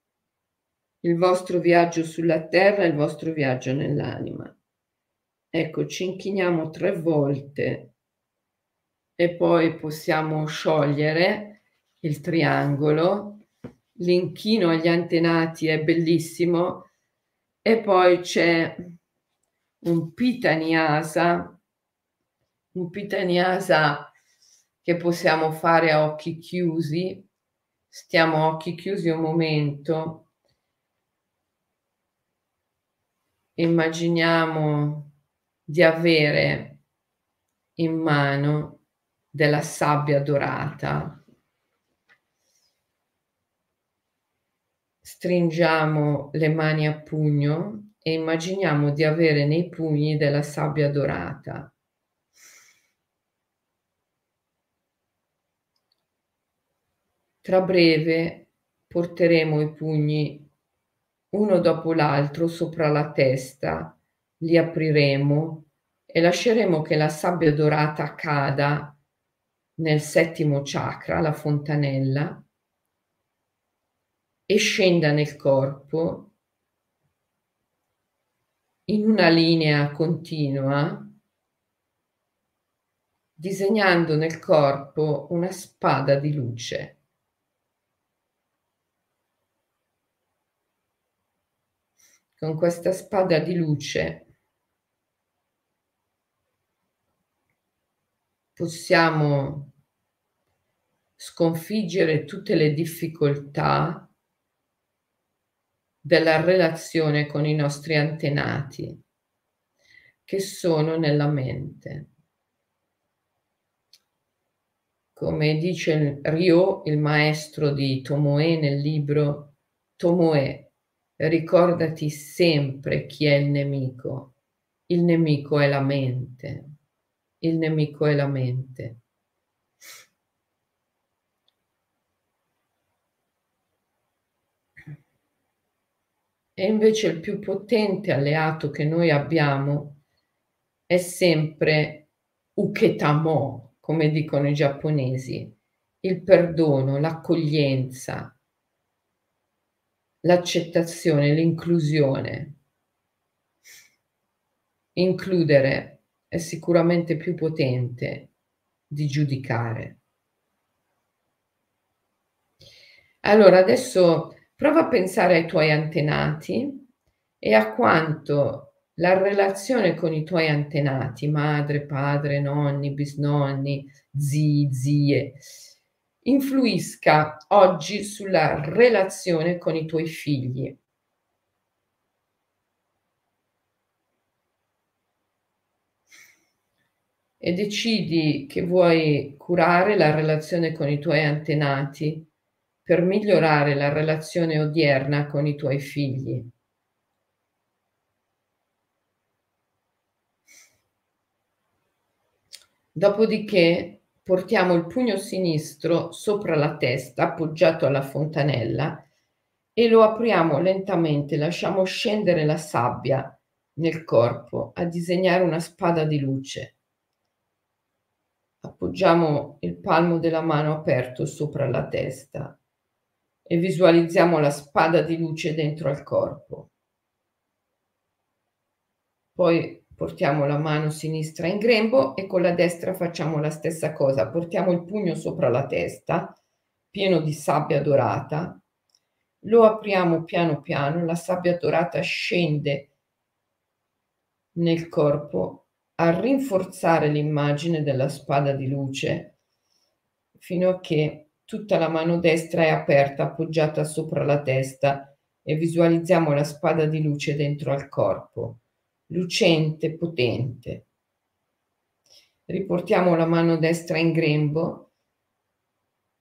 il vostro viaggio sulla terra, il vostro viaggio nell'anima. Ecco, ci inchiniamo tre volte e poi possiamo sciogliere il triangolo. L'inchino agli antenati è bellissimo e poi c'è un pitaniasa, un pitaniasa che possiamo fare a occhi chiusi. Stiamo a occhi chiusi un momento. Immaginiamo di avere in mano della sabbia dorata. Stringiamo le mani a pugno e immaginiamo di avere nei pugni della sabbia dorata. Tra breve porteremo i pugni uno dopo l'altro sopra la testa, li apriremo e lasceremo che la sabbia dorata cada nel settimo chakra, la fontanella, e scenda nel corpo in una linea continua, disegnando nel corpo una spada di luce. con questa spada di luce possiamo sconfiggere tutte le difficoltà della relazione con i nostri antenati che sono nella mente. Come dice Ryo, il maestro di Tomoe nel libro Tomoe, ricordati sempre chi è il nemico. Il nemico è la mente. Il nemico è la mente. E invece il più potente alleato che noi abbiamo è sempre uketamo, come dicono i giapponesi, il perdono, l'accoglienza, l'accettazione, l'inclusione. Includere è sicuramente più potente di giudicare. Allora, adesso prova a pensare ai tuoi antenati e a quanto la relazione con i tuoi antenati, madre, padre, nonni, bisnonni, zii, zie, influisca oggi sulla relazione con i tuoi figli. E decidi che vuoi curare la relazione con i tuoi antenati per migliorare la relazione odierna con i tuoi figli. Dopodiché portiamo il pugno sinistro sopra la testa, appoggiato alla fontanella, e lo apriamo lentamente, lasciamo scendere la sabbia nel corpo a disegnare una spada di luce. Appoggiamo il palmo della mano aperto sopra la testa e visualizziamo la spada di luce dentro al corpo. Poi portiamo la mano sinistra in grembo e con la destra facciamo la stessa cosa. Portiamo il pugno sopra la testa, pieno di sabbia dorata, lo apriamo piano piano, la sabbia dorata scende nel corpo a rinforzare l'immagine della spada di luce fino a che tutta la mano destra è aperta, appoggiata sopra la testa e visualizziamo la spada di luce dentro al corpo lucente, potente. Riportiamo la mano destra in grembo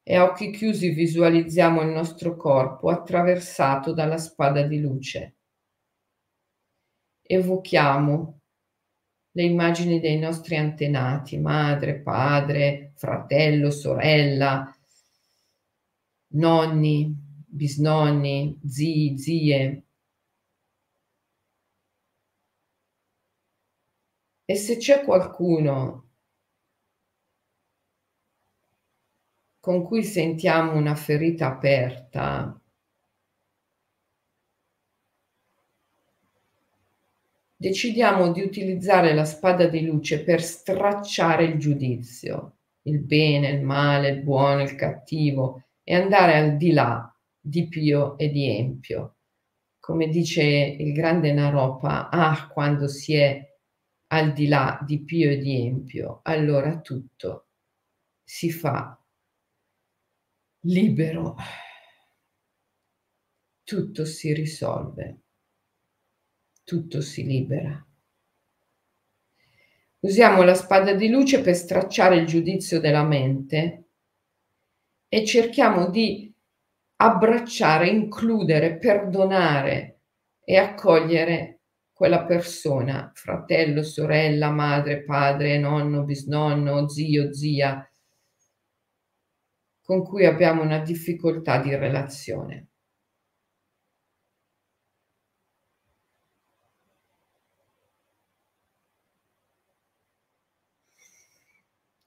e a occhi chiusi visualizziamo il nostro corpo attraversato dalla spada di luce. evochiamo le immagini dei nostri antenati, madre, padre, fratello, sorella, nonni, bisnonni, zii, zie. E se c'è qualcuno con cui sentiamo una ferita aperta, decidiamo di utilizzare la spada di luce per stracciare il giudizio, il bene, il male, il buono, il cattivo e andare al di là di Pio e di Empio. Come dice il grande Naropa, ah, quando si è al di là di Pio e di Empio, allora tutto si fa libero, tutto si risolve tutto si libera. Usiamo la spada di luce per stracciare il giudizio della mente e cerchiamo di abbracciare, includere, perdonare e accogliere quella persona, fratello, sorella, madre, padre, nonno, bisnonno, zio, zia, con cui abbiamo una difficoltà di relazione.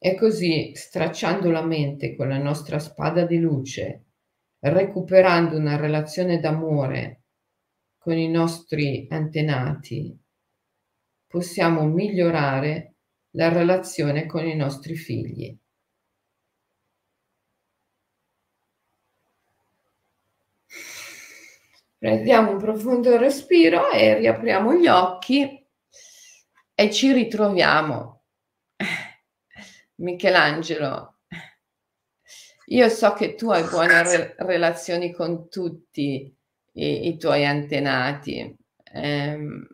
E così, stracciando la mente con la nostra spada di luce, recuperando una relazione d'amore con i nostri antenati, possiamo migliorare la relazione con i nostri figli. Prendiamo un profondo respiro e riapriamo gli occhi e ci ritroviamo Michelangelo, io so che tu hai buone re- relazioni con tutti i, i tuoi antenati, ehm,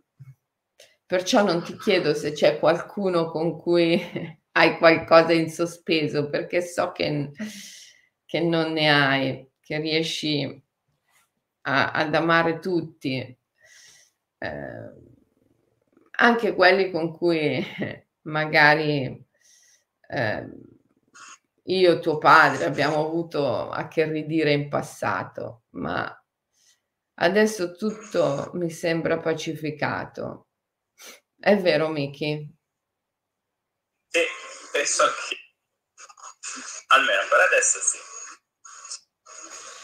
perciò non ti chiedo se c'è qualcuno con cui hai qualcosa in sospeso, perché so che, che non ne hai, che riesci a, ad amare tutti, eh, anche quelli con cui magari eh, io, tuo padre, abbiamo avuto a che ridire in passato, ma adesso tutto mi sembra pacificato. È vero, Miki? Sì, penso che almeno per adesso sì.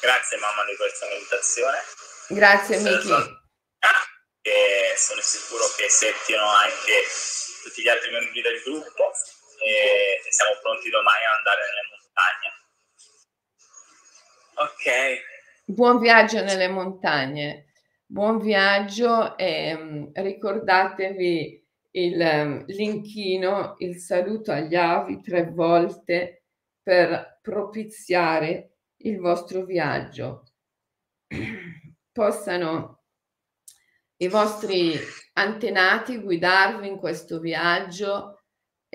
Grazie mamma di questa meditazione. Grazie Miki. E sono sicuro che sentino anche tutti gli altri membri del gruppo e siamo pronti domani ad andare nelle montagne. Ok. Buon viaggio nelle montagne, buon viaggio e um, ricordatevi il um, l'inchino, il saluto agli avi tre volte per propiziare il vostro viaggio. Possano i vostri antenati guidarvi in questo viaggio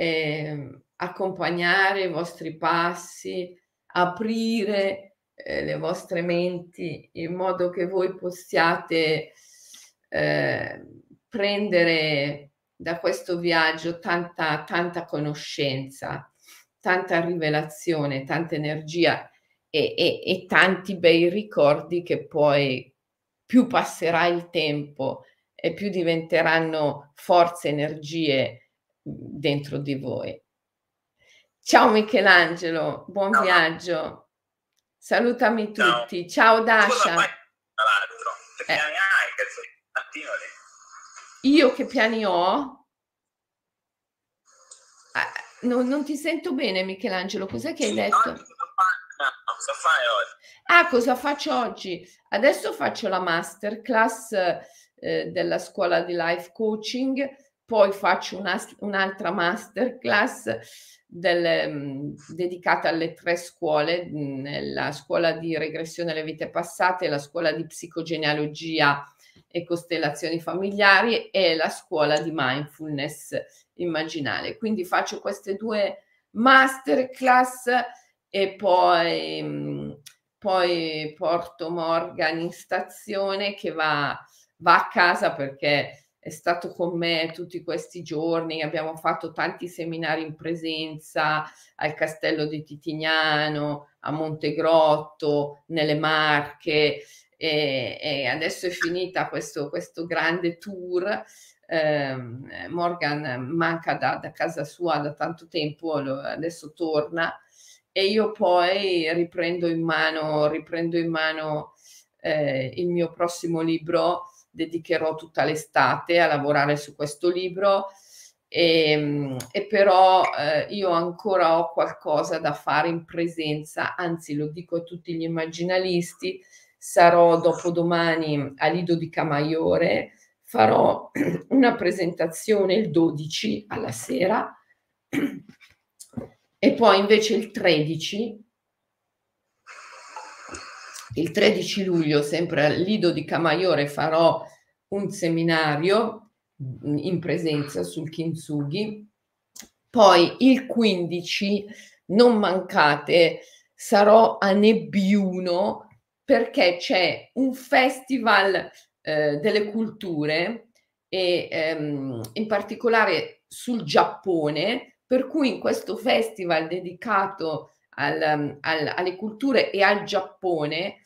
eh, accompagnare i vostri passi, aprire eh, le vostre menti in modo che voi possiate eh, prendere da questo viaggio tanta, tanta conoscenza, tanta rivelazione, tanta energia e, e, e tanti bei ricordi che poi più passerà il tempo e più diventeranno forze, energie dentro di voi. Ciao Michelangelo, buon Ciao. viaggio. Salutami Ciao. tutti. Ciao Dasha. Che piani eh. Io che piani ho? Ah, no, non ti sento bene Michelangelo, cos'è che hai detto? cosa fai oggi? Ah, cosa faccio oggi? Adesso faccio la masterclass eh, della scuola di life coaching poi faccio una, un'altra masterclass del, um, dedicata alle tre scuole, la scuola di regressione alle vite passate, la scuola di psicogenealogia e costellazioni familiari e la scuola di mindfulness immaginale. Quindi faccio queste due masterclass e poi, poi porto Morgan in stazione che va, va a casa perché è stato con me tutti questi giorni, abbiamo fatto tanti seminari in presenza al Castello di Titignano, a Montegrotto, nelle Marche e, e adesso è finita questo, questo grande tour. Eh, Morgan manca da, da, casa sua da tanto tempo, adesso torna e io poi riprendo in mano, riprendo in mano eh, il mio prossimo libro dedicherò tutta l'estate a lavorare su questo libro e, ehm, e però eh, io ancora ho qualcosa da fare in presenza, anzi lo dico a tutti gli immaginalisti, sarò dopodomani a Lido di Camaiore, farò una presentazione il 12 alla sera e poi invece il 13 il 13 luglio, sempre al Lido di Camaiore, farò un seminario mm, in presenza sul Kintsugi. Poi il 15, non mancate, sarò a Nebbiuno perché c'è un festival eh, delle culture e ehm, in particolare sul Giappone, per cui in questo festival dedicato al, al, alle culture e al Giappone,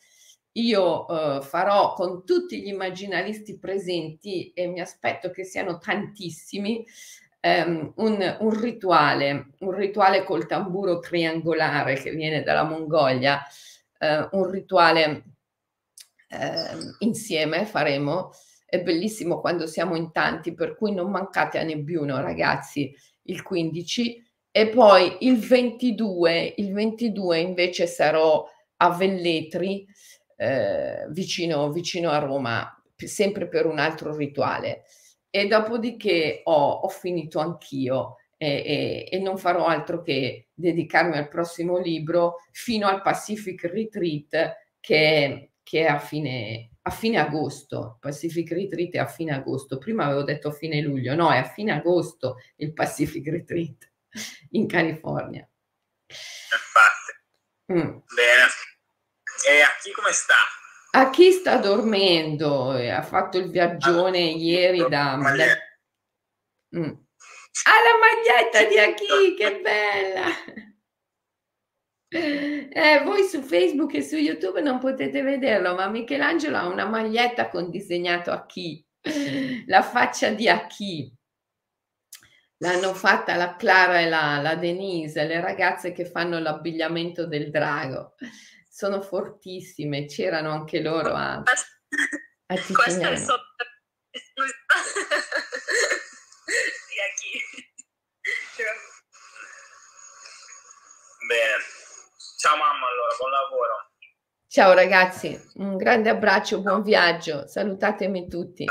io uh, farò con tutti gli immaginalisti presenti e mi aspetto che siano tantissimi um, un, un, rituale, un rituale col tamburo triangolare che viene dalla Mongolia, uh, un rituale uh, insieme faremo. È bellissimo quando siamo in tanti, per cui non mancate a Nebbiuno, ragazzi, il 15 e poi il 22, il 22 invece sarò a Velletri, eh, vicino, vicino a Roma, sempre per un altro rituale. E dopodiché ho, ho finito anch'io e, e, e, non farò altro che dedicarmi al prossimo libro fino al Pacific Retreat che, che è a fine, a fine agosto. Pacific Retreat è a fine agosto. Prima avevo detto a fine luglio, no, è a fine agosto il Pacific Retreat in California. Infatti. Mm. Bene. E a chi come sta? A chi sta dormendo? Ha fatto il viaggione ah, ieri da... da... Mm. Ah, la maglietta di Aki, che bella! Eh, voi su Facebook e su YouTube non potete vederlo, ma Michelangelo ha una maglietta con disegnato Aki, la faccia di Aki. L'hanno fatta la Clara e la, la Denise, le ragazze che fanno l'abbigliamento del drago. Sono fortissime, c'erano anche loro a, a Questo è sotto... Bene. Ciao mamma allora, buon lavoro. Ciao ragazzi, un grande abbraccio, buon viaggio, salutatemi tutti.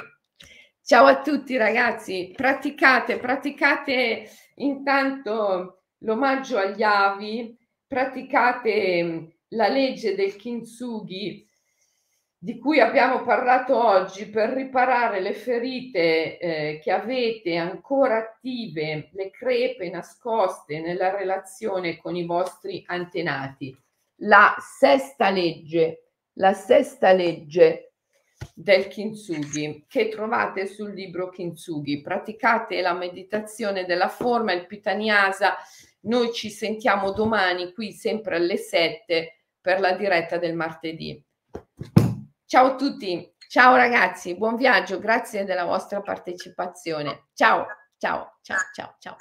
Ciao a tutti ragazzi, praticate, praticate intanto l'omaggio agli avi, praticate la legge del kintsugi di cui abbiamo parlato oggi per riparare le ferite eh, che avete ancora attive, le crepe nascoste nella relazione con i vostri antenati. La sesta legge, la sesta legge del Kintsugi che trovate sul libro Kintsugi. Praticate la meditazione della forma, il Pitaniasa. Noi ci sentiamo domani qui sempre alle 7 per la diretta del martedì. Ciao a tutti, ciao ragazzi, buon viaggio, grazie della vostra partecipazione. Ciao, ciao, ciao, ciao, ciao.